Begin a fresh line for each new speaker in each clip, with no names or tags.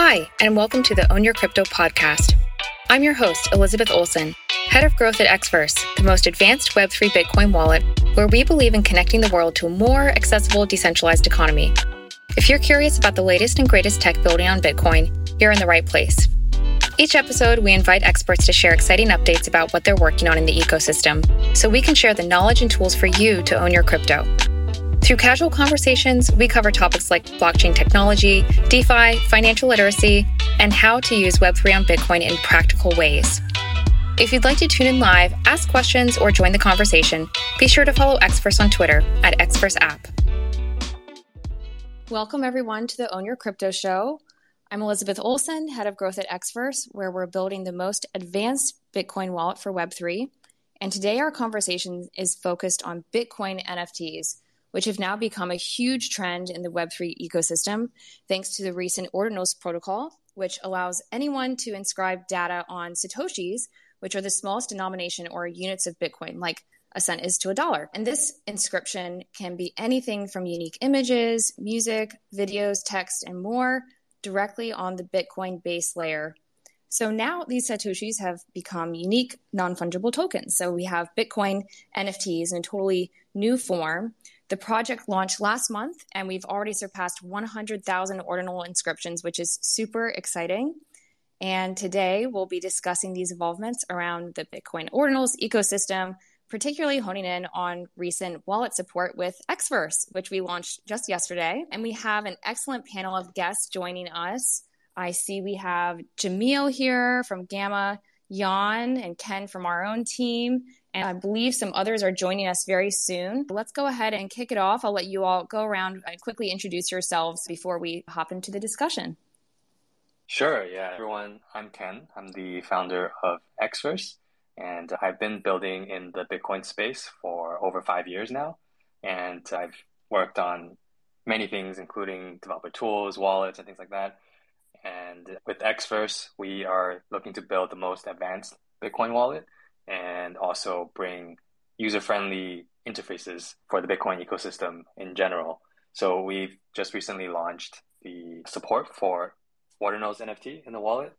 Hi, and welcome to the Own Your Crypto podcast. I'm your host, Elizabeth Olson, head of growth at Xverse, the most advanced Web3 Bitcoin wallet, where we believe in connecting the world to a more accessible, decentralized economy. If you're curious about the latest and greatest tech building on Bitcoin, you're in the right place. Each episode, we invite experts to share exciting updates about what they're working on in the ecosystem so we can share the knowledge and tools for you to own your crypto. Through casual conversations, we cover topics like blockchain technology, DeFi, financial literacy, and how to use Web3 on Bitcoin in practical ways. If you'd like to tune in live, ask questions, or join the conversation, be sure to follow Xverse on Twitter at XverseApp. Welcome, everyone, to the Own Your Crypto Show. I'm Elizabeth Olson, head of growth at Xverse, where we're building the most advanced Bitcoin wallet for Web3. And today, our conversation is focused on Bitcoin NFTs which have now become a huge trend in the Web3 ecosystem, thanks to the recent Ordinals protocol, which allows anyone to inscribe data on Satoshis, which are the smallest denomination or units of Bitcoin, like a cent is to a dollar. And this inscription can be anything from unique images, music, videos, text, and more directly on the Bitcoin base layer. So now these Satoshis have become unique non fungible tokens. So we have Bitcoin NFTs in a totally new form the project launched last month, and we've already surpassed 100,000 ordinal inscriptions, which is super exciting. And today we'll be discussing these involvements around the Bitcoin ordinals ecosystem, particularly honing in on recent wallet support with Xverse, which we launched just yesterday. And we have an excellent panel of guests joining us. I see we have Jamil here from Gamma, Jan and Ken from our own team, and I believe some others are joining us very soon. Let's go ahead and kick it off. I'll let you all go around and quickly introduce yourselves before we hop into the discussion.
Sure, yeah. Everyone, I'm Ken. I'm the founder of Xverse, and I've been building in the Bitcoin space for over five years now. And I've worked on many things, including developer tools, wallets, and things like that. And with Xverse, we are looking to build the most advanced Bitcoin wallet and also bring user friendly interfaces for the Bitcoin ecosystem in general. So we've just recently launched the support for Ordinals NFT in the wallet,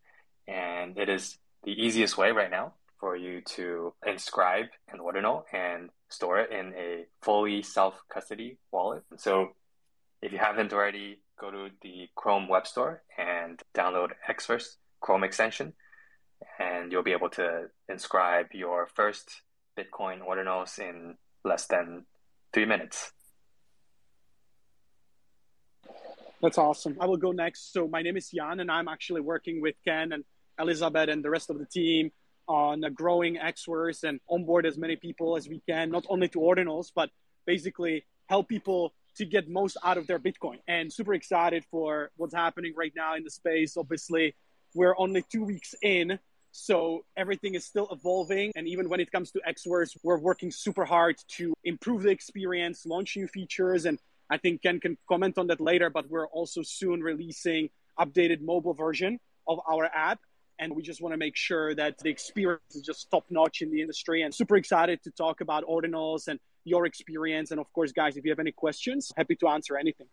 and it is the easiest way right now for you to inscribe an ordinal and store it in a fully self custody wallet. So if you haven't already, go to the Chrome Web Store and download Xverse Chrome extension and you'll be able to inscribe your first Bitcoin ordinals in less than three minutes.
That's awesome. I will go next. So my name is Jan, and I'm actually working with Ken and Elizabeth and the rest of the team on growing Xverse and onboard as many people as we can, not only to ordinals, but basically help people to get most out of their Bitcoin. And super excited for what's happening right now in the space. Obviously, we're only two weeks in so everything is still evolving. And even when it comes to Xverse, we're working super hard to improve the experience, launch new features. And I think Ken can comment on that later, but we're also soon releasing updated mobile version of our app. And we just want to make sure that the experience is just top notch in the industry and super excited to talk about ordinals and your experience. And of course, guys, if you have any questions, happy to answer anything.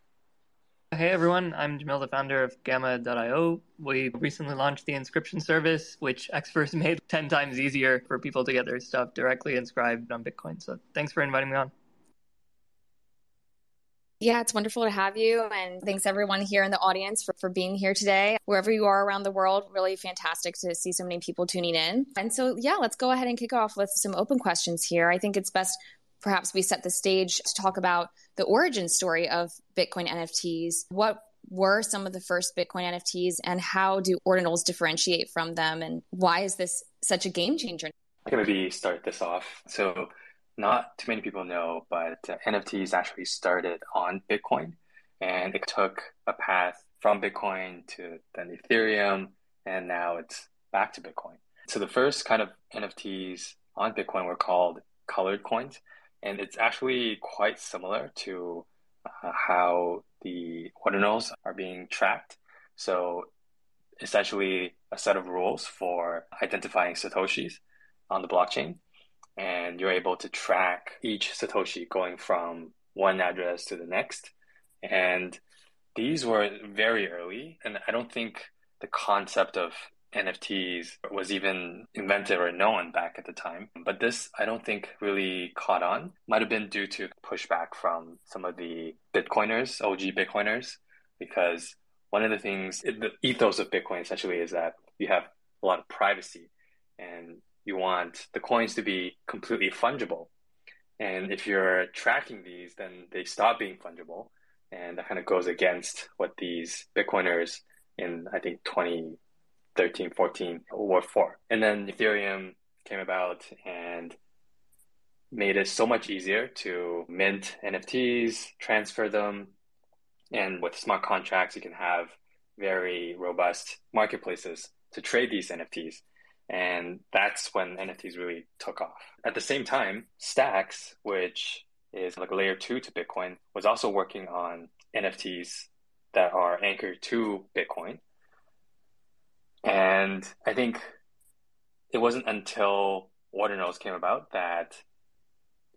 Hey everyone, I'm Jamil, the founder of Gamma.io. We recently launched the inscription service, which Xverse made 10 times easier for people to get their stuff directly inscribed on Bitcoin. So thanks for inviting me on.
Yeah, it's wonderful to have you. And thanks everyone here in the audience for, for being here today. Wherever you are around the world, really fantastic to see so many people tuning in. And so, yeah, let's go ahead and kick off with some open questions here. I think it's best perhaps we set the stage to talk about the origin story of Bitcoin NFTs. What were some of the first Bitcoin NFTs and how do ordinals differentiate from them? And why is this such a game changer?
I can maybe start this off. So, not too many people know, but uh, NFTs actually started on Bitcoin and it took a path from Bitcoin to then Ethereum, and now it's back to Bitcoin. So, the first kind of NFTs on Bitcoin were called colored coins and it's actually quite similar to uh, how the ordinals are being tracked. So essentially a set of rules for identifying satoshis on the blockchain. And you're able to track each satoshi going from one address to the next. And these were very early. And i don't think the concept of NFTs was even invented or known back at the time. But this, I don't think really caught on. Might have been due to pushback from some of the Bitcoiners, OG Bitcoiners, because one of the things, the ethos of Bitcoin essentially is that you have a lot of privacy and you want the coins to be completely fungible. And if you're tracking these, then they stop being fungible. And that kind of goes against what these Bitcoiners in, I think, 2013, 14 were for. And then Ethereum came about and made it so much easier to mint NFTs, transfer them. And with smart contracts, you can have very robust marketplaces to trade these NFTs. And that's when NFTs really took off. At the same time, Stacks, which is like layer two to Bitcoin, was also working on NFTs that are anchored to Bitcoin. And I think it wasn't until Ordinals came about that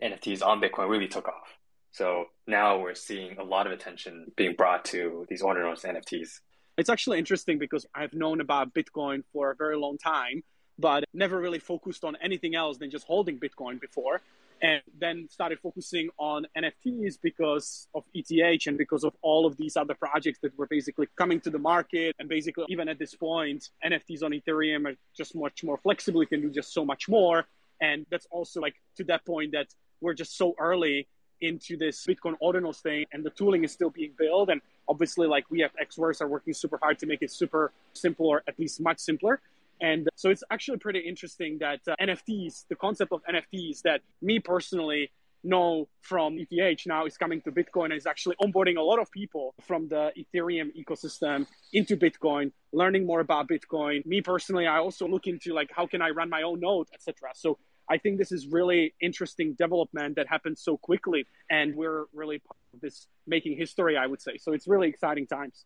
NFTs on Bitcoin really took off. So now we're seeing a lot of attention being brought to these Ordinals NFTs.
It's actually interesting because I've known about Bitcoin for a very long time but never really focused on anything else than just holding Bitcoin before. And then started focusing on NFTs because of ETH and because of all of these other projects that were basically coming to the market. And basically, even at this point, NFTs on Ethereum are just much more flexible. You can do just so much more. And that's also like to that point that we're just so early into this Bitcoin ordinals thing and the tooling is still being built. And obviously, like we have Xverse are working super hard to make it super simple or at least much simpler. And so it's actually pretty interesting that uh, NFTs, the concept of NFTs that me personally know from ETH now is coming to Bitcoin and is actually onboarding a lot of people from the Ethereum ecosystem into Bitcoin, learning more about Bitcoin. Me personally, I also look into like how can I run my own node, etc. So I think this is really interesting development that happened so quickly, and we're really part of this making history, I would say. So it's really exciting times.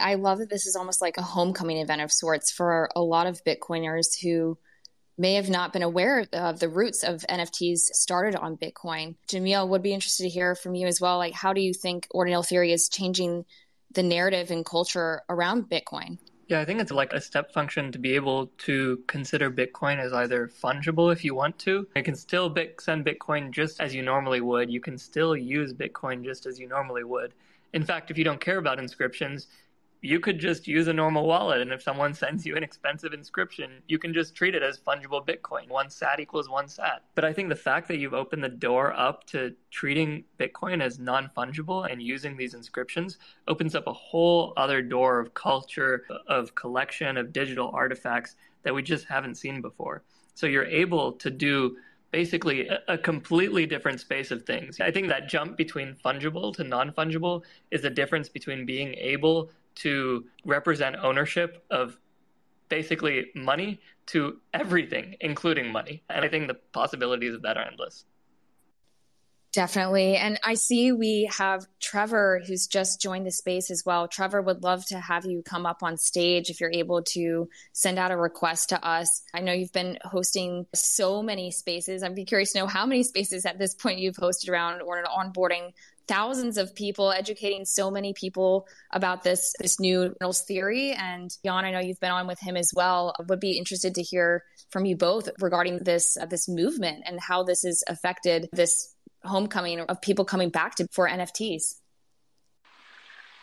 I love that this is almost like a homecoming event of sorts for a lot of Bitcoiners who may have not been aware of the roots of NFTs started on Bitcoin. Jamil would be interested to hear from you as well. Like, how do you think ordinal theory is changing the narrative and culture around Bitcoin?
Yeah, I think it's like a step function to be able to consider Bitcoin as either fungible if you want to. You can still send Bitcoin just as you normally would. You can still use Bitcoin just as you normally would. In fact, if you don't care about inscriptions, you could just use a normal wallet. And if someone sends you an expensive inscription, you can just treat it as fungible Bitcoin. One sat equals one sat. But I think the fact that you've opened the door up to treating Bitcoin as non fungible and using these inscriptions opens up a whole other door of culture, of collection, of digital artifacts that we just haven't seen before. So you're able to do basically a, completely different space of things. I think that jump between fungible to non fungible is the difference between being able to represent ownership of basically money to everything, including money. And I think the possibilities of that are endless.
Definitely. And I see we have Trevor who's just joined the space as well. Trevor would love to have you come up on stage if you're able to send out a request to us. I know you've been hosting so many spaces. I'd be curious to know how many spaces at this point you've hosted around or an onboarding thousands of people, educating so many people about this this new theory. And Jan, I know you've been on with him as well. Would be interested to hear from you both regarding this uh, this movement and how this has affected this homecoming of people coming back to for NFTs.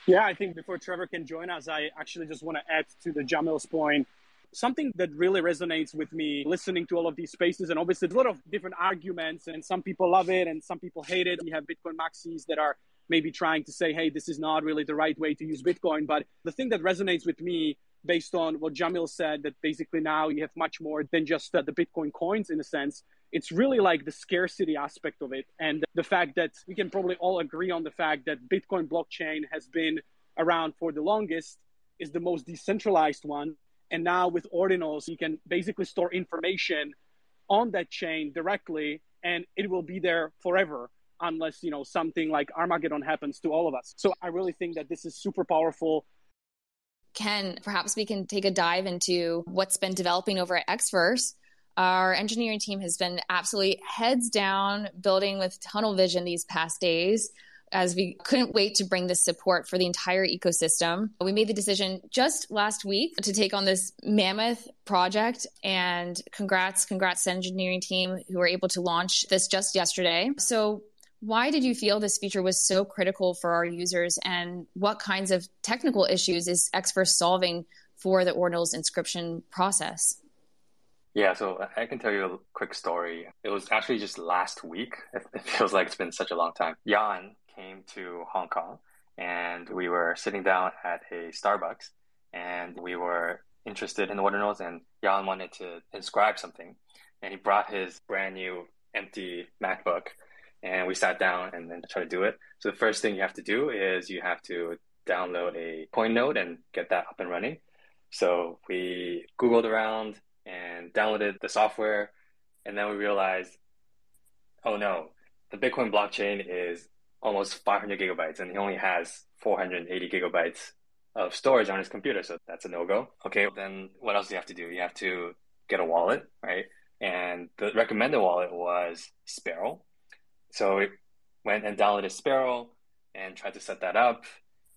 Yeah, I think before Trevor can join us, I actually just want to add to the Jamil's point something that really resonates with me listening to all of these spaces and obviously a lot of different arguments and some people love it and some people hate it. You have bitcoin maxis that are maybe trying to say hey this is not really the right way to use bitcoin. But the thing that resonates with me based on what jamil said that basically now you have much more than just uh, the bitcoin coins in a sense it's really like the scarcity aspect of it and the fact that we can probably all agree on the fact that bitcoin blockchain has been around for the longest is the most decentralized one and now with ordinals, you can basically store information on that chain directly and it will be there forever unless, you know, something like Armageddon happens to all of us. So I really think that this is super powerful.
Ken, perhaps we can take a dive into what's been developing over at Xverse. Our engineering team has been absolutely heads down building with tunnel vision these past days. As we couldn't wait to bring this support for the entire ecosystem. We made the decision just last week to take on this mammoth project and congrats, congrats to engineering team who were able to launch this just yesterday. So why did you feel this feature was so critical for our users and what kinds of technical issues is Xverse solving for the Ordinals inscription process?
Yeah, so I can tell you a quick story. It was actually just last week. It feels like it's been such a long time. Jan came to Hong Kong and we were sitting down at a Starbucks and we were interested in the ordinals and Jan wanted to inscribe something and he brought his brand new empty MacBook and we sat down and then tried to do it. So the first thing you have to do is you have to download a coin node and get that up and running. So we Googled around and downloaded the software. And then we realized, oh no, the Bitcoin blockchain is almost 500 gigabytes and he only has 480 gigabytes of storage on his computer. So that's a no go. Okay, then what else do you have to do? You have to get a wallet, right? And the recommended wallet was Sparrow. So we went and downloaded Sparrow and tried to set that up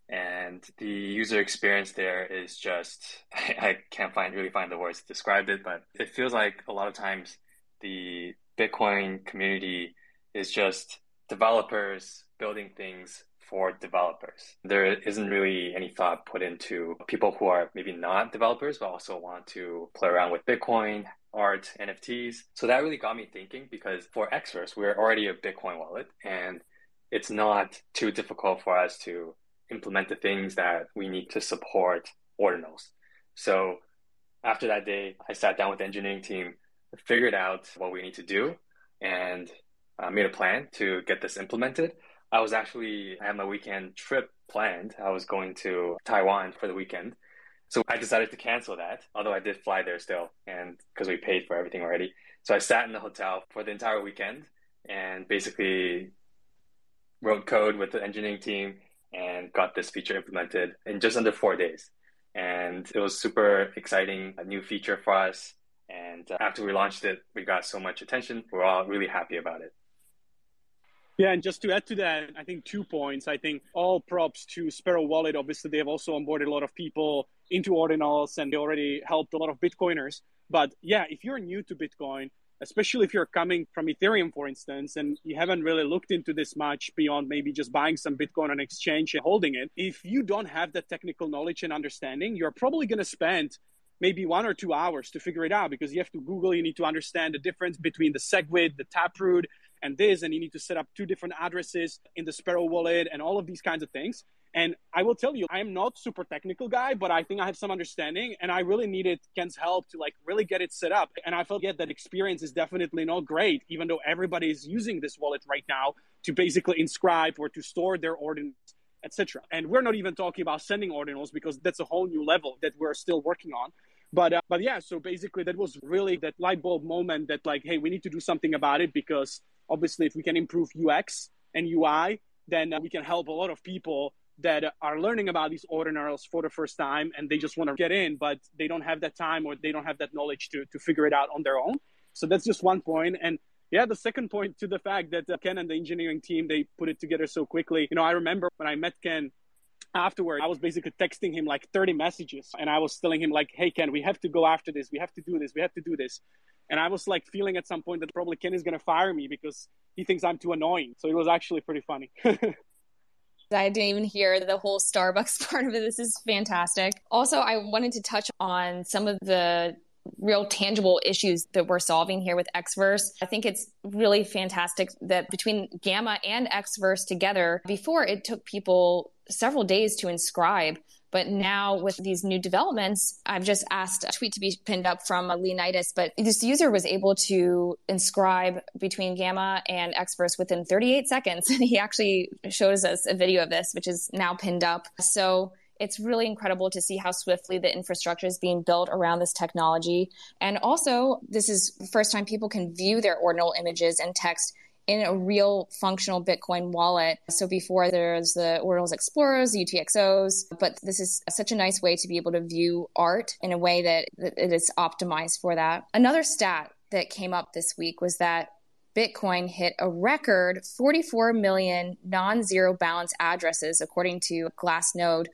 and the user experience there is just I can't find really find the words to describe it, but it feels like a lot of times the Bitcoin community is just developers building things for developers. There isn't really any thought put into people who are maybe not developers, but also want to play around with Bitcoin, art, NFTs. So that really got me thinking because for Xverse, we're already a Bitcoin wallet and it's not too difficult for us to implement the things that we need to support ordinals. So after that day, I sat down with the engineering team, figured out what we need to do, and uh, made a plan to get this implemented. I was actually, I had my weekend trip planned. I was going to Taiwan for the weekend. So I decided to cancel that, although I did fly there still, and because we paid for everything already. So I sat in the hotel for the entire weekend and basically wrote code with the engineering team and got this feature implemented in just under four days. And it was super exciting, a new feature for us. And uh, after we launched it, we got so much attention. We're all really happy about it.
Yeah, and just to add to that, I think two points. I think all props to Sparrow Wallet. Obviously, they have also onboarded a lot of people into Ordinals and they already helped a lot of Bitcoiners. But yeah, if you're new to Bitcoin, especially if you're coming from Ethereum, for instance, and you haven't really looked into this much beyond maybe just buying some Bitcoin on exchange and holding it. If you don't have that technical knowledge and understanding, you're probably going to spend maybe one or two hours to figure it out because you have to Google, you need to understand the difference between the SegWit, the Taproot, and this, and you need to set up two different addresses in the Sparrow wallet and all of these kinds of things. And I will tell you, I'm not super technical guy, but I think I have some understanding and I really needed Ken's help to like really get it set up. And I felt yeah, that experience is definitely not great, even though everybody is using this wallet right now to basically inscribe or to store their ordinals, etc. And we're not even talking about sending ordinals because that's a whole new level that we're still working on. But uh, but yeah, so basically that was really that light bulb moment that like, hey, we need to do something about it because obviously if we can improve UX and UI, then uh, we can help a lot of people that are learning about these ordinals for the first time and they just want to get in, but they don't have that time or they don't have that knowledge to, to figure it out on their own. So that's just one point. And yeah, the second point to the fact that uh, Ken and the engineering team, they put it together so quickly. You know, I remember when I met Ken afterward, I was basically texting him like 30 messages and I was telling him like, hey, Ken, we have to go after this. We have to do this. We have to do this. And I was like feeling at some point that probably Ken is going to fire me because he thinks I'm too annoying. So it was actually pretty funny.
I didn't even hear the whole Starbucks part of it. This is fantastic. Also, I wanted to touch on some of the real tangible issues that we're solving here with Xverse. I think it's really fantastic that between Gamma and Xverse together, before it took people several days to inscribe. But now with these new developments, I've just asked a tweet to be pinned up from a Leonidas, but this user was able to inscribe between Gamma and Xverse within 38 seconds. And he actually shows us a video of this, which is now pinned up. So it's really incredible to see how swiftly the infrastructure is being built around this technology. And also, this is the first time people can view their ordinal images and text in a real functional Bitcoin wallet. So before there's the Ordinals Explorers, the UTXOs, but this is such a nice way to be able to view art in a way that, that it is optimized for that. Another stat that came up this week was that Bitcoin hit a record 44 million non zero balance addresses, according to Glassnode.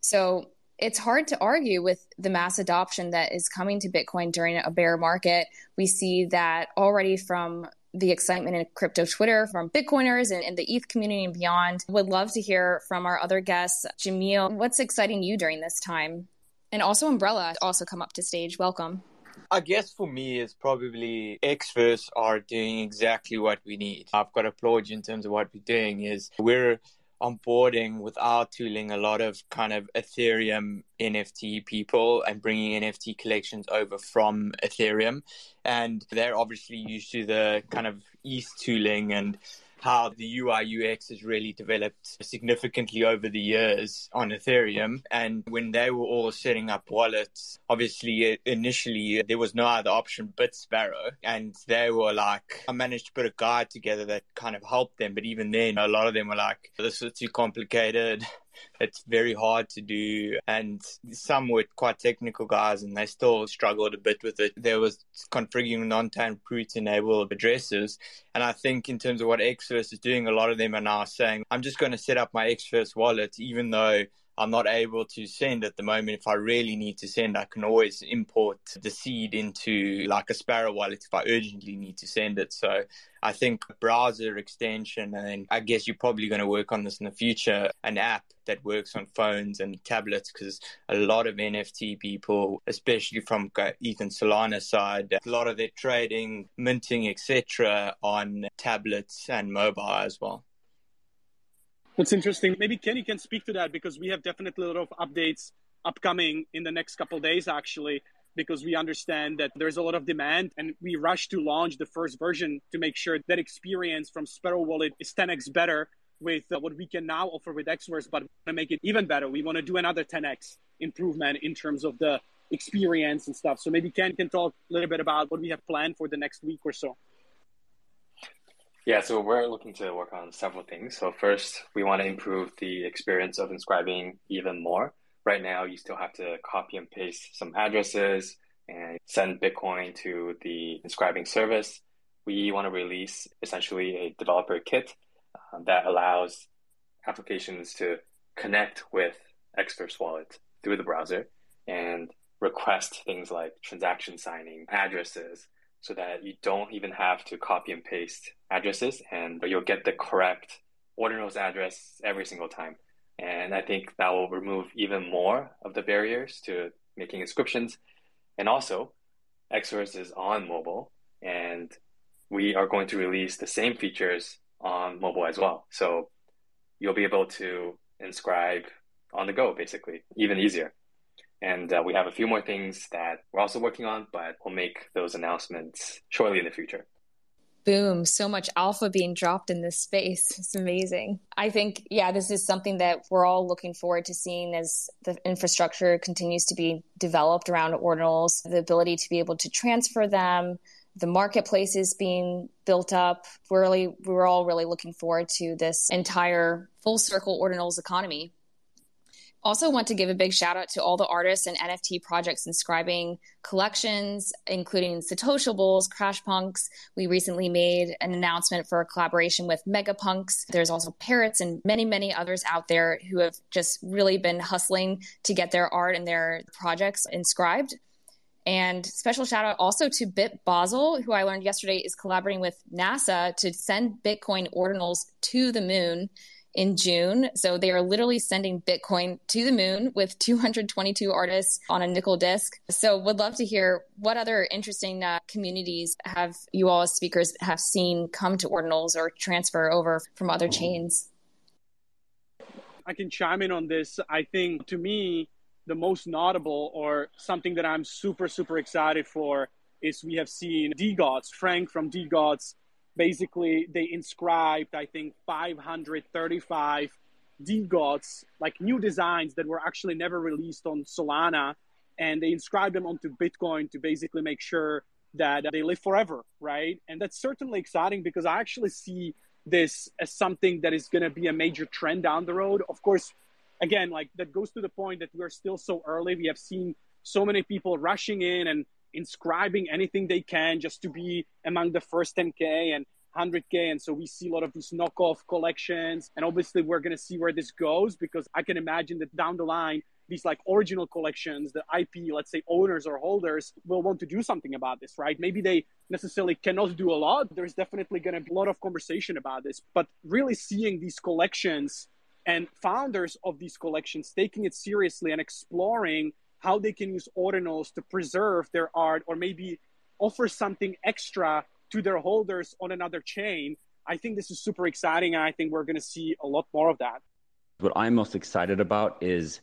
So it's hard to argue with the mass adoption that is coming to Bitcoin during a bear market. We see that already from the excitement in crypto Twitter from Bitcoiners and, and, the ETH community and beyond. Would love to hear from our other guests. Jamil, what's exciting you during this time? And also Umbrella also come up to stage. Welcome.
I guess for me, it's probably Xverse are doing exactly what we need. I've got to applaud you in terms of what we're doing. Is we're onboarding with our tooling a lot of kind of Ethereum NFT people and bringing NFT collections over from Ethereum. And they're obviously used to the kind of ETH tooling and how the UI UX has really developed significantly over the years on Ethereum. And when they were all setting up wallets, obviously uh, initially uh, there was no other option but Sparrow. And they were like, I managed to put a guide together that kind of helped them. But even then, a lot of them were like, this is too complicated it's very hard to do. And some were quite technical guys and they still struggled a bit with it. There was configuring non-taproot enable addresses. And I think in terms of what Xverse is doing, a lot of them are now saying, I'm just going to set up my Xverse wallet, even though I'm not able to send at the moment. If I really need to send, I can always import the seed into like a Sparrow wallet if I urgently need to send it. So I think browser extension, and I guess you're probably going to work on this in the future, an app that works on phones and tablets, because a lot of NFT people, especially from ETH and Solana side, a lot of their trading, minting, etc., on tablets and mobile as well.
That's interesting. Maybe Kenny can speak to that because we have definitely a lot of updates upcoming in the next couple days, actually, because we understand that there's a lot of demand and we rush to launch the first version to make sure that experience from Sparrow Wallet is 10x better with uh, what we can now offer with Xverse, but to make it even better. We want to do another 10x improvement in terms of the experience and stuff. So maybe Ken can talk a little bit about what we have planned for the next week or so.
Yeah, so we're looking to work on several things. So first, we want to improve the experience of inscribing even more. Right now, you still have to copy and paste some addresses and send Bitcoin to the inscribing service. We want to release essentially a developer kit uh, that allows applications to connect with Xverse Wallet through the browser and request things like transaction signing, addresses, so that you don't even have to copy and paste addresses and you'll get the correct ordinals address every single time. And I think that will remove even more of the barriers to making inscriptions. And also, Xverse is on mobile and we are going to release the same features on mobile as well. So you'll be able to inscribe on the go, basically, even easier. And uh, we have a few more things that we're also working on, but we'll make those announcements shortly in the future.
Boom, so much alpha being dropped in this space. It's amazing. I think, yeah, this is something that we're all looking forward to seeing as the infrastructure continues to be developed around ordinals, the ability to be able to transfer them, the marketplaces being built up. We're really, we're all really looking forward to this entire full circle ordinals economy also, want to give a big shout out to all the artists and NFT projects inscribing collections, including Satoshibles, Crash Punks. We recently made an announcement for a collaboration with Megapunks. There's also Parrots and many, many others out there who have just really been hustling to get their art and their projects inscribed. And special shout out also to Bit Basel, who I learned yesterday is collaborating with NASA to send Bitcoin ordinals to the moon in June. So they are literally sending Bitcoin to the moon with 222 artists on a nickel disc. So would love to hear what other interesting uh, communities have you all as speakers have seen come to ordinals or transfer over from other chains.
I can chime in on this. I think to me, the most notable or something that I'm super, super excited for is we have seen DeGods, Frank from DeGods basically they inscribed i think 535 DeGods like new designs that were actually never released on solana and they inscribed them onto bitcoin to basically make sure that they live forever right? And that's certainly exciting because i actually see this as something that is going to be a major trend down the road. Of course again like that goes to the point that we're still so early. We have seen so many people rushing in and inscribing anything they can just to be among the first 10K and 100K. And so we see a lot of these knockoff collections. And obviously, we're going to see where this goes because I can imagine that down the line, these like original collections, the IP, let's say owners or holders will want to do something about this, right? Maybe they necessarily cannot do a lot. There's definitely going to be a lot of conversation about this, but really seeing these collections and founders of these collections taking it seriously and exploring how they can use ordinals to preserve their art or maybe offer something extra to their holders on another chain. I think this is super exciting, and I think we're going to see a lot more of that.
What I'm most excited about is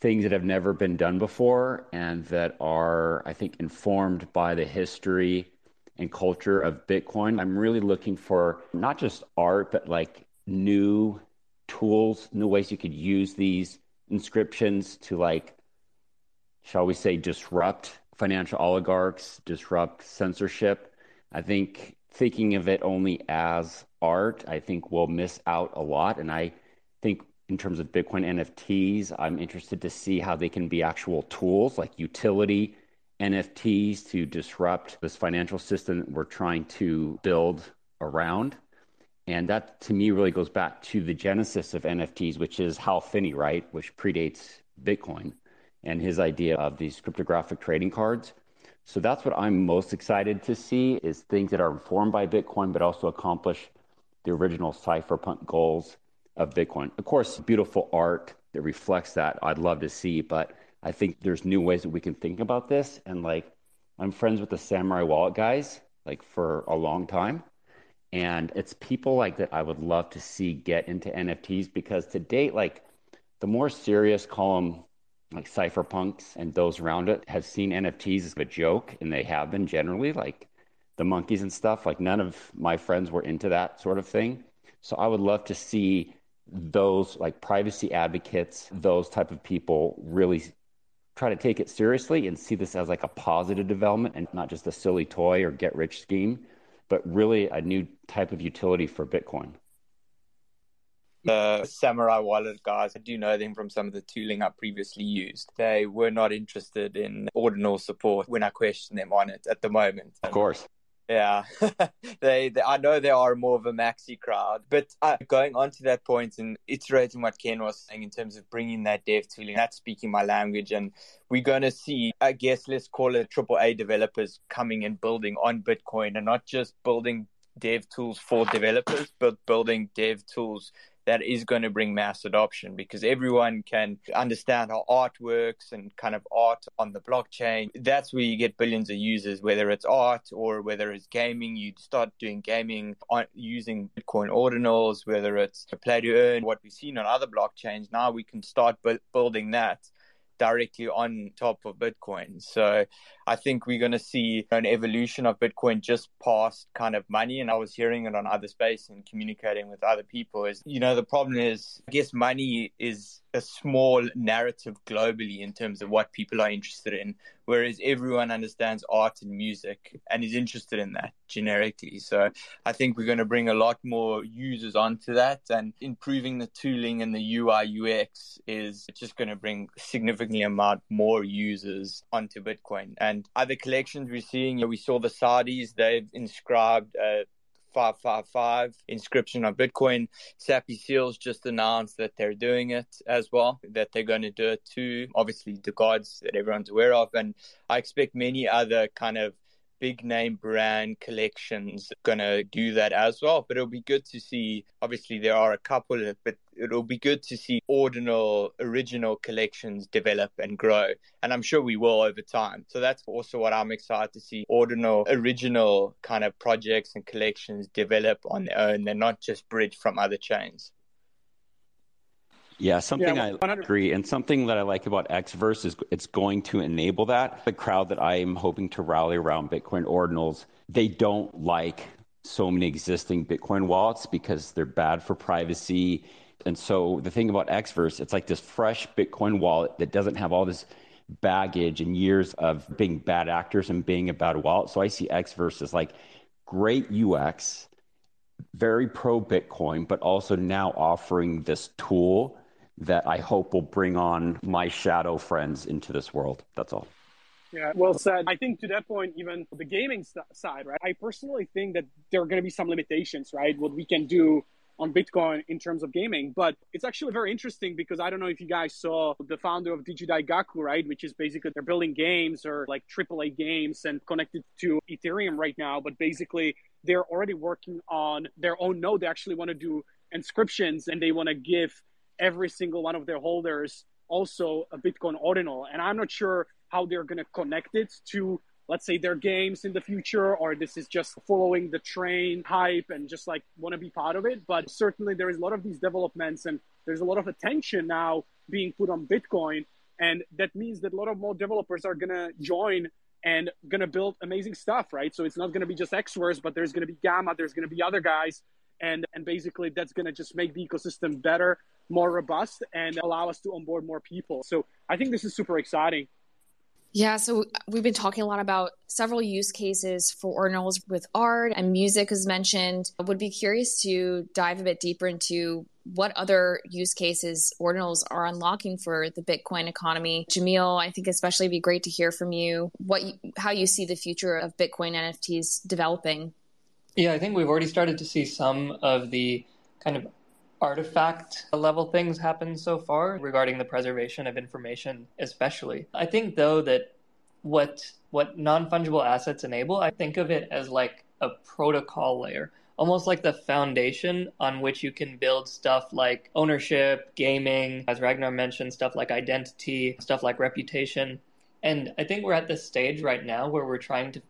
things that have never been done before and that are, I think, informed by the history and culture of Bitcoin. I'm really looking for not just art, but like new tools, new ways you could use these inscriptions to like shall we say, disrupt financial oligarchs, disrupt censorship. I think thinking of it only as art, I think we'll miss out a lot. And I think in terms of Bitcoin NFTs, I'm interested to see how they can be actual tools like utility NFTs to disrupt this financial system that we're trying to build around. And that to me really goes back to the genesis of NFTs, which is Hal Finney, right? Which predates Bitcoin and his idea of these cryptographic trading cards. So that's what I'm most excited to see is things that are informed by Bitcoin, but also accomplish the original cypherpunk goals of Bitcoin. Of course, beautiful art that reflects that I'd love to see, but I think there's new ways that we can think about this. And like, I'm friends with the Samurai Wallet guys, like for a long time. And it's people like that I would love to see get into NFTs because to date, like the more serious column like cypherpunks and those around it have seen NFTs as a joke, and they have been generally like the monkeys and stuff. Like none of my friends were into that sort of thing. So I would love to see those like privacy advocates, those type of people really try to take it seriously and see this as like a positive development and not just a silly toy or get rich scheme, but really a new type of utility for Bitcoin
the Samurai Wallet guys, I do know them from some of the tooling I previously used. They were not interested in ordinal support when I questioned them on it at the moment.
Of course.
Yeah, they, they, I know they are more of a maxi crowd, but uh, going on to that point and iterating what Ken was saying in terms of bringing that dev tooling, that's speaking my language, and we're going to see, I guess, let's call it AAA developers coming and building on Bitcoin, and not just building dev tools for developers, but building dev tools that is going to bring mass adoption because everyone can understand how art works and kind of art on the blockchain. That's where you get billions of users, whether it's art or whether it's gaming. You start doing gaming using Bitcoin ordinals, whether it's a play to earn, what we've seen on other blockchains. Now we can start bu- building that directly on top of Bitcoin. So I think we're going to see an evolution of Bitcoin just past kind of money. And I was hearing it on other space and communicating with other people is, you know, the problem is, I guess money is a small narrative globally in terms of what people are interested in, whereas everyone understands art and music and is interested in that generically. So I think we're going to bring a lot more users onto that, and improving the tooling and the UI UX is just going to bring significantly amount more users onto Bitcoin. And other collections we're seeing, we saw the Saudis; they've inscribed. 555 inscription on Bitcoin. Sappy Seals just announced that they're doing it as well, that they're going to do it too. Obviously, DeGods that everyone's aware of. And I expect many other kind of big name brand collections going to do that as well. But it'll be good to see. Obviously, there are a couple, but it'll be good to see ordinal, original collections develop and grow. And I'm sure we will over time. So that's also what I'm excited to see ordinal, original kind of projects and collections develop on their own. They're not just bridged from other chains.
Yeah, something yeah, I agree, and something that I like about Xverse is it's going to enable that. The crowd that I am hoping to rally around Bitcoin ordinals, they don't like so many existing Bitcoin wallets because they're bad for privacy. And so the thing about Xverse, it's like this fresh Bitcoin wallet that doesn't have all this baggage and years of being bad actors and being a bad wallet. So I see Xverse as like great UX, very pro Bitcoin, but also now offering this tool that I hope will bring on my shadow friends into this world. That's all.
Yeah, well said. I think to that point, even the gaming side, right? I personally think that there are going to be some limitations, right? What we can do on Bitcoin in terms of gaming. But it's actually very interesting because I don't know if you guys saw the founder of Digidaigaku, right? Which is basically they're building games or like AAA games and connected to Ethereum right now. But basically, they're already working on their own node. They actually want to do inscriptions and they want to give every single one of their holders also a Bitcoin ordinal. And I'm not sure how they're going to connect it to let's say their games in the future or this is just following the train hype and just like want to be part of it. But certainly there is a lot of these developments and there's a lot of attention now being put on bitcoin. And that means that a lot of more developers are going to join and going to build amazing stuff right? So it's not going to be just xverse but there's going to be gamma there's going to be other guys. And and basically that's going to just make the ecosystem better more robust and allow us to onboard more people so i think this is super exciting
yeah, so we've been talking a lot about several use cases for ordinals with art and music, as mentioned. I would be curious to dive a bit deeper into what other use cases ordinals are unlocking for the Bitcoin economy. Jamil, I think especially be great to hear from you what you, how you see the future of Bitcoin NFTs developing.
Yeah, I think we've already started to see some of the kind of artifact level things happen so far regarding the preservation of information, especially. I think though that what what non-fungible assets enable, I think of it as like a protocol layer, almost like the foundation on which you can build stuff like ownership, gaming, as Ragnar mentioned, stuff like identity, stuff like reputation. And I think we're at this stage right now where we're trying to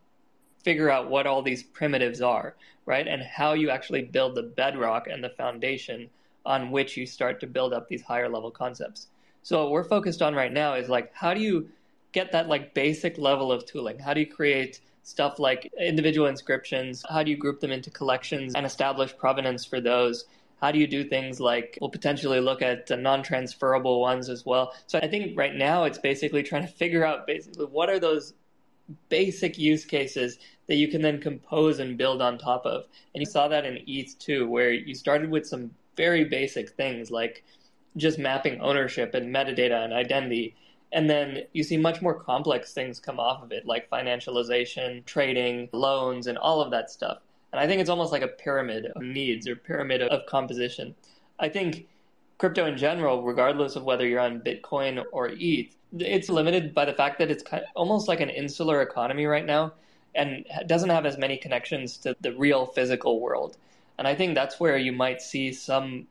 figure out what all these primitives are, right? And how you actually build the bedrock and the foundation on which you start to build up these higher level concepts. So what we're focused on right now is like how do you get that like basic level of tooling? How do you create stuff like individual inscriptions? How do you group them into collections and establish provenance for those? How do you do things like we'll potentially look at non-transferable ones as well? So I think right now it's basically trying to figure out basically what are those basic use cases that you can then compose and build on top of. And you saw that in ETH too, where you started with some very basic things like just mapping ownership and metadata and identity. And then you see much more complex things come off of it, like financialization, trading, loans, and all of that stuff. And I think it's almost like a pyramid of needs or pyramid of composition. I think crypto in general, regardless of whether you're on Bitcoin or ETH, it's limited by the fact that it's kind of almost like an insular economy right now and doesn't have as many connections to the real physical world. And I think that's where you might see some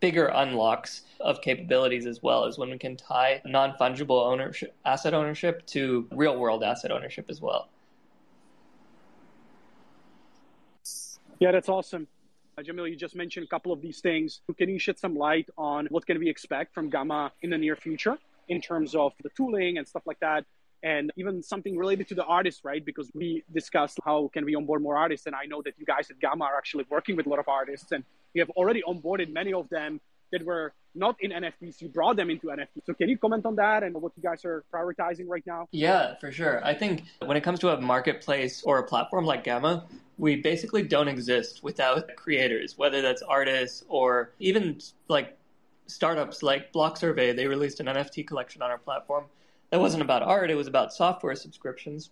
bigger unlocks of capabilities as well as when we can tie non-fungible ownership asset ownership to real world asset ownership as well.
Yeah, that's awesome. Uh, Jamil, you just mentioned a couple of these things. Can you shed some light on what can we expect from Gamma in the near future in terms of the tooling and stuff like that? And even something related to the artists, right? Because we discussed how can we onboard more artists, and I know that you guys at Gamma are actually working with a lot of artists, and you have already onboarded many of them that were not in NFTs. You brought them into NFTs. So can you comment on that and what you guys are prioritizing right now?
Yeah, for sure. I think when it comes to a marketplace or a platform like Gamma, we basically don't exist without creators, whether that's artists or even like startups like Block Survey. They released an NFT collection on our platform that wasn't about art, it was about software subscriptions.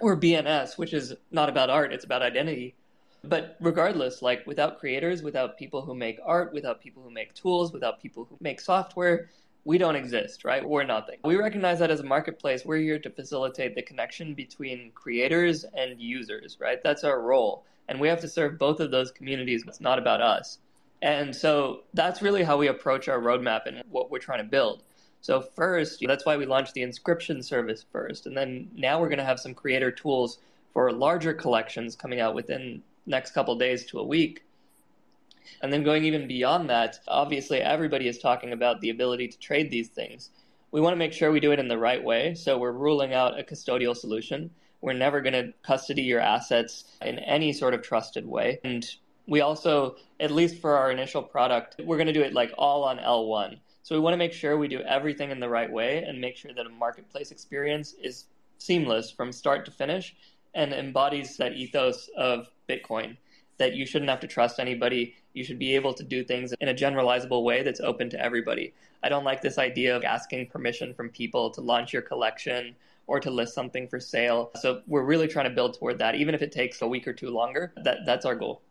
Or BNS, which is not about art, it's about identity. But regardless, like without creators, without people who make art, without people who make tools, without people who make software, we don't exist, right? We're nothing. We recognize that as a marketplace, we're here to facilitate the connection between creators and users, right? That's our role. And we have to serve both of those communities. It's not about us. And so that's really how we approach our roadmap and what we're trying to build. So first, that's why we launched the inscription service first, and then now we're going to have some creator tools for larger collections coming out within next couple days to a week. And then going even beyond that, obviously everybody is talking about the ability to trade these things. We want to make sure we do it in the right way, so we're ruling out a custodial solution. We're never going to custody your assets in any sort of trusted way. And we also, at least for our initial product, we're going to do it like all on L1. So we want to make sure we do everything in the right way and make sure that a marketplace experience is seamless from start to finish and embodies that ethos of Bitcoin that you shouldn't have to trust anybody You should be able to do things in a generalizable way that's open to everybody. I don't like this idea of asking permission from people to launch your collection or to list something for sale. So we're really trying to build toward that, even if it takes a week or two longer. That that's our goal.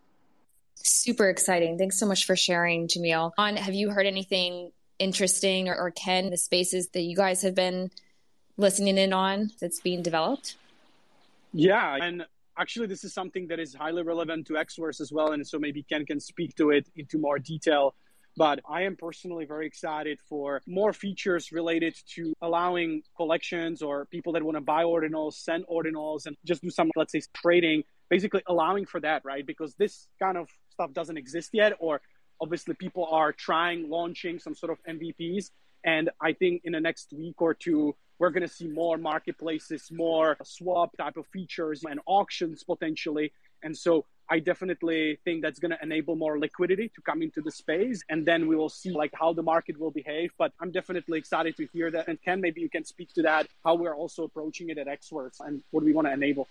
Super exciting. Thanks so much for sharing, Jamil. On have you heard anything interesting or, or Ken, the spaces that you guys have been listening in on that's being developed?
Yeah, and actually this is something that is highly relevant to Xverse as well, and so maybe Ken can speak to it into more detail. But I am personally very excited for more features related to allowing collections or people that want to buy ordinals, send ordinals, and just do some, let's say, trading, basically allowing for that, right? Because this kind of stuff doesn't exist yet, or obviously people are trying, launching some sort of MVPs. And I think in the next week or two, we're going to see more marketplaces, more swap type of features and auctions potentially. And so I definitely think that's going to enable more liquidity to come into the space. And then we will see like how the market will behave. But I'm definitely excited to hear that. And Ken, maybe you can speak to that, how we're also approaching it at Xverse and what we want to enable.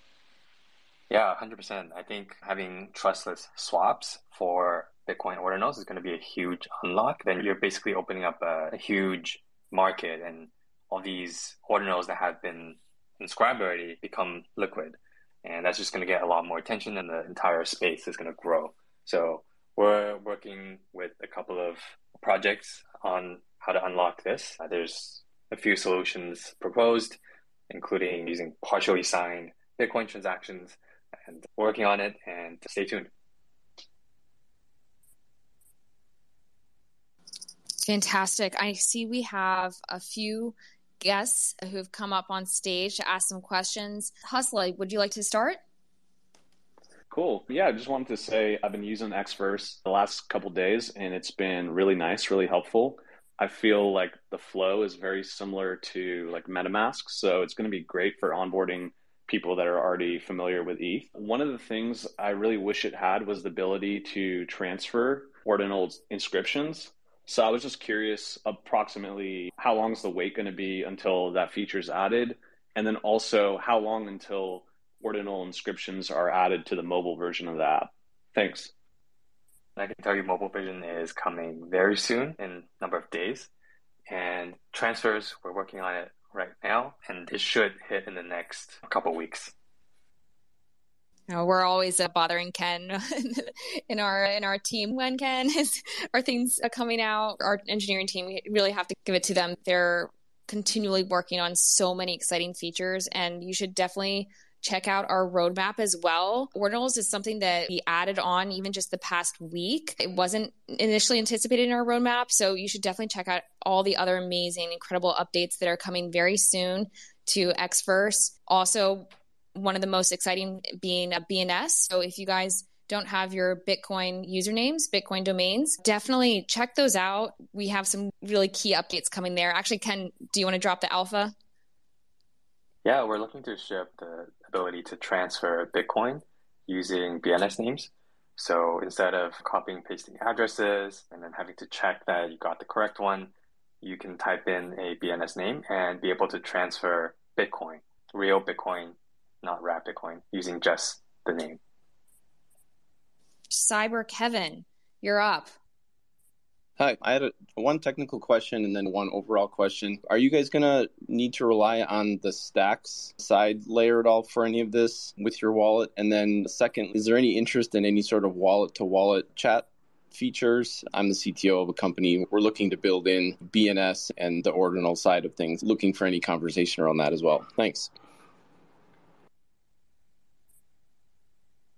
Yeah, 100%. I think having trustless swaps for Bitcoin ordinals is going to be a huge unlock. Then you're basically opening up a, a huge market and all these ordinals that have been inscribed already become liquid. And that's just going to get a lot more attention and the entire space is going to grow. So we're working with a couple of projects on how to unlock this. Uh, there's a few solutions proposed, including using partially signed Bitcoin transactions and working on it and stay tuned.
Fantastic. I see we have a few guests who have come up on stage to ask some questions. Hustler, would you like to start?
Cool. Yeah, I just wanted to say I've been using Xverse the last couple days and it's been really nice, really helpful. I feel like the flow is very similar to like MetaMask, so it's going to be great for onboarding people that are already familiar with ETH. One of the things I really wish it had was the ability to transfer ordinal inscriptions so I was just curious approximately how long is the wait going to be until that feature is added? And then also how long until ordinal inscriptions are added to the mobile version of the app? Thanks.
I can tell you mobile version is coming very soon in a number of days. And transfers, we're working on it right now, and it should hit in the next couple weeks.
Know, we're always uh, bothering Ken in our in our team when Ken is our things are coming out. Our engineering team we really have to give it to them. They're continually working on so many exciting features, and you should definitely check out our roadmap as well. Ordinals is something that we added on even just the past week. It wasn't initially anticipated in our roadmap, so you should definitely check out all the other amazing, incredible updates that are coming very soon to Xverse. Also, one of the most exciting being a BNS. So if you guys don't have your Bitcoin usernames, Bitcoin domains, definitely check those out. We have some really key updates coming there. Actually, Ken, do you want to drop the alpha?
Yeah, we're looking to ship the ability to transfer Bitcoin using BNS names. So instead of copying and pasting addresses and then having to check that you got the correct one, you can type in a BNS name and be able to transfer Bitcoin, real Bitcoin not wrap Bitcoin, using just the name.
Cyber Kevin, you're up.
Hi, I had a, one technical question and then one overall question. Are you guys going to need to rely on the stacks side layer at all for any of this with your wallet? And then, second, is there any interest in any sort of wallet to wallet chat features? I'm the CTO of a company. We're looking to build in BNS and the ordinal side of things, looking for any conversation around that as well. Thanks.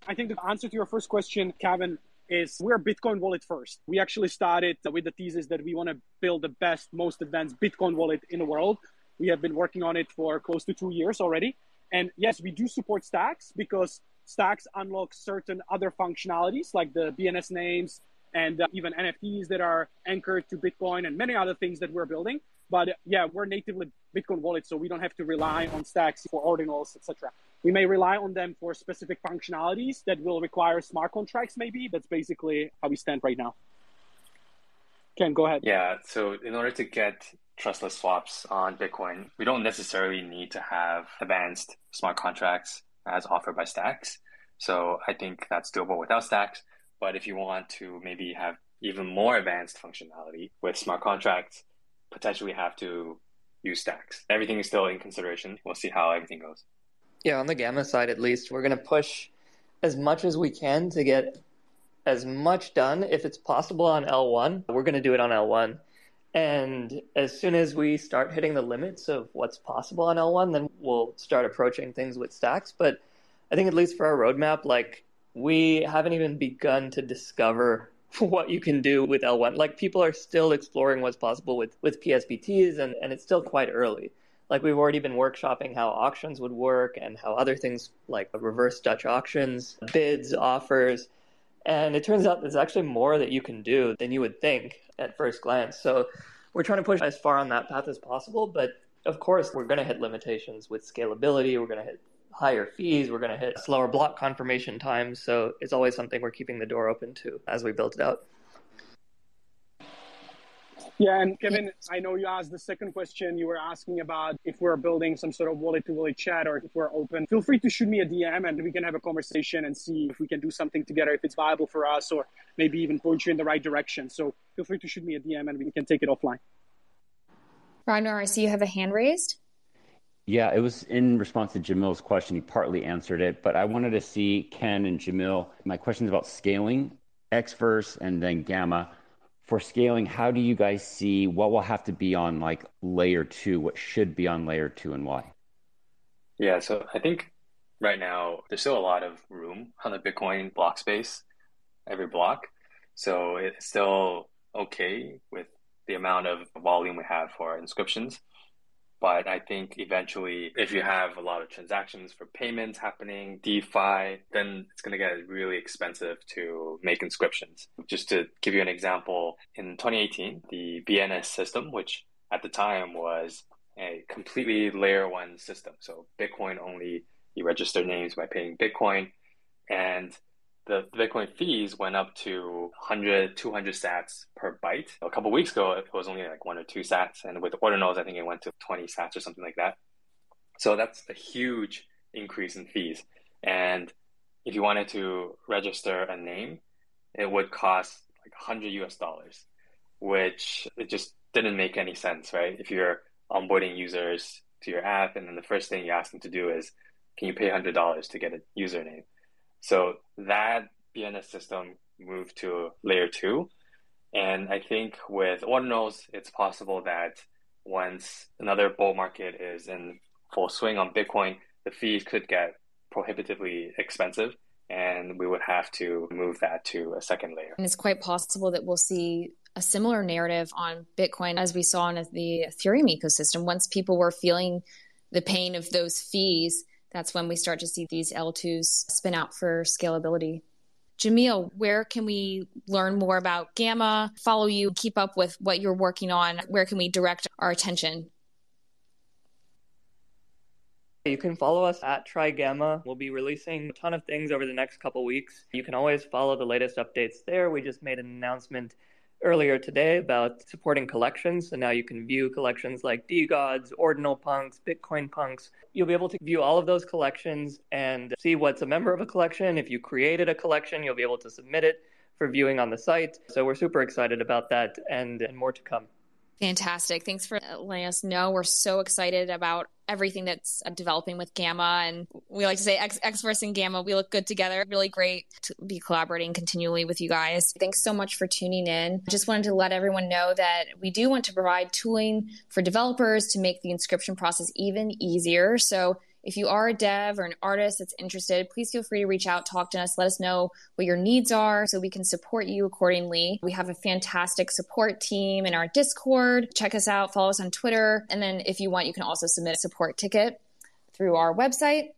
I think the answer to your first question, Kevin, is we're Bitcoin wallet first. We actually started with the thesis that we want to build the best, most advanced Bitcoin wallet in the world. We have been working on it for close to two years already. And yes, we do support stacks because stacks unlock certain other functionalities like the BNS names and uh, even NFTs that are anchored to Bitcoin and many other things that we're building. But yeah, we're natively Bitcoin wallet, so we don't have to rely on stacks for ordinals, etc. We may rely on them for specific functionalities that will require smart contracts, maybe. That's basically how we stand right now. Ken, go ahead.
Yeah. So, in order to get trustless swaps on Bitcoin, we don't necessarily need to have advanced smart contracts as offered by Stacks. So, I think that's doable without Stacks. But if you want to maybe have even more advanced functionality with smart contracts, potentially have to use stacks. Everything is still in consideration. We'll see how everything goes.
Yeah, on the Gamma side at least, we're going to push as much as we can to get as much done. If it's possible on L1, we're going to do it on L1. And as soon as we start hitting the limits of what's possible on L1, then we'll start approaching things with stacks. But I think at least for our roadmap, like we haven't even begun to discover what you can do with L1. Like people are still exploring what's possible with, with PSBTs and, and it's still quite early. Like we've already been workshopping how auctions would work and how other things like reverse Dutch auctions, bids, offers. And it turns out there's actually more that you can do than you would think at first glance. So we're trying to push as far on that path as possible. But of course, we're going to hit limitations with scalability. We're going to hit higher fees. We're going to hit slower block confirmation times. So it's always something we're keeping the door open to as we build it out.
Yeah, and Kevin, I know you asked the second question. You were asking about if we're building some sort of wallet to wallet chat or if we're open. Feel free to shoot me a DM and we can have a conversation and see if we can do something together, if it's viable for us, or maybe even point you in the right direction. So feel free to shoot me a DM and we can take it offline.
Ragnar, I see you have a hand raised.
Yeah, it was in response to Jamil's question. He partly answered it, but I wanted to see Ken and Jamil. My question is about scaling Xverse and then Gamma. For scaling, how do you guys see what will have to be on like layer two, what should be on layer two, and why?
Yeah, so I think right now there's still a lot of room on the Bitcoin block space, every block. So it's still okay with the amount of volume we have for inscriptions. But I think eventually, if you have a lot of transactions for payments happening, DeFi, then it's going to get really expensive to make inscriptions. Just to give you an example, in 2018, the BNS system, which at the time was a completely layer one system. So Bitcoin only, you register names by paying Bitcoin. And the Bitcoin fees went up to 100, 200 sats per byte. A couple weeks ago, it was only like one or two sats. And with Ordinals, I think it went to 20 sats or something like that. So that's a huge increase in fees. And if you wanted to register a name, it would cost like 100 US dollars, which it just didn't make any sense, right? If you're onboarding users to your app and then the first thing you ask them to do is, can you pay $100 to get a username? So that BNS system moved to layer two. And I think with ordinals, it's possible that once another bull market is in full swing on Bitcoin, the fees could get prohibitively expensive and we would have to move that to a second layer.
And it's quite possible that we'll see a similar narrative on Bitcoin as we saw in the Ethereum ecosystem. Once people were feeling the pain of those fees, that's when we start to see these L2s spin out for scalability. Jamil, where can we learn more about Gamma, follow you, keep up with what you're working on? Where can we direct our attention?
You can follow us at TryGamma. We'll be releasing a ton of things over the next couple weeks. You can always follow the latest updates there. We just made an announcement earlier today about supporting collections. So now you can view collections like DeGods, Ordinal Punks, Bitcoin Punks. You'll be able to view all of those collections and see what's a member of a collection. If you created a collection, you'll be able to submit it for viewing on the site. So we're super excited about that and, and more to come.
Fantastic. Thanks for letting us know. We're so excited about everything that's developing with Gamma. And we like to say X, Xverse and Gamma, we look good together. Really great to be collaborating continually with you guys. Thanks so much for tuning in. Just wanted to let everyone know that we do want to provide tooling for developers to make the inscription process even easier. So if you are a dev or an artist that's interested, please feel free to reach out, talk to us, let us know what your needs are so we can support you accordingly. We have a fantastic support team in our Discord. Check us out, follow us on Twitter. And then if you want, you can also submit a support ticket through our website,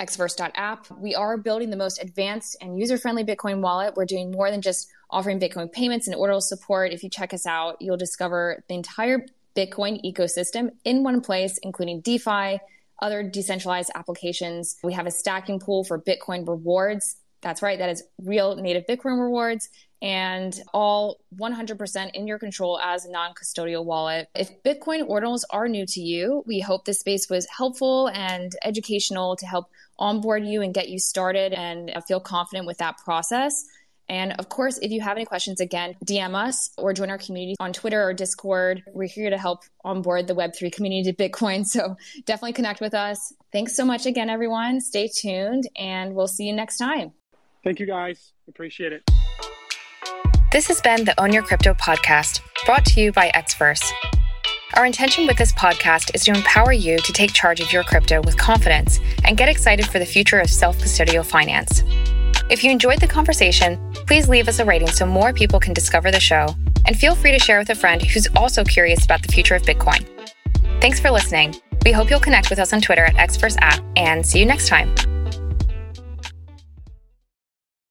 xverse.app. We are building the most advanced and user friendly Bitcoin wallet. We're doing more than just offering Bitcoin payments and order support. If you check us out, you'll discover the entire Bitcoin ecosystem in one place, including DeFi other decentralized applications. We have a stacking pool for Bitcoin rewards. That's right, that is real native Bitcoin rewards and all 100% in your control as a non custodial wallet. If Bitcoin ordinals are new to you, we hope this space was helpful and educational to help onboard you and get you started and feel confident with that process. And of course, if you have any questions, again, DM us or join our community on Twitter or Discord. We're here to help onboard the Web3 community to Bitcoin. So definitely connect with us. Thanks so much again, everyone. Stay tuned and we'll see you next time.
Thank you, guys. Appreciate it.
This has been the Own Your Crypto podcast, brought to you by Xverse. Our intention with this podcast is to empower you to take charge of your crypto with confidence and get excited for the future of self custodial finance. If you enjoyed the conversation, please leave us a rating so more people can discover the show, and feel free to share with a friend who's also curious about the future of Bitcoin. Thanks for listening. We hope you'll connect with us on Twitter at XverseApp, and see you next time.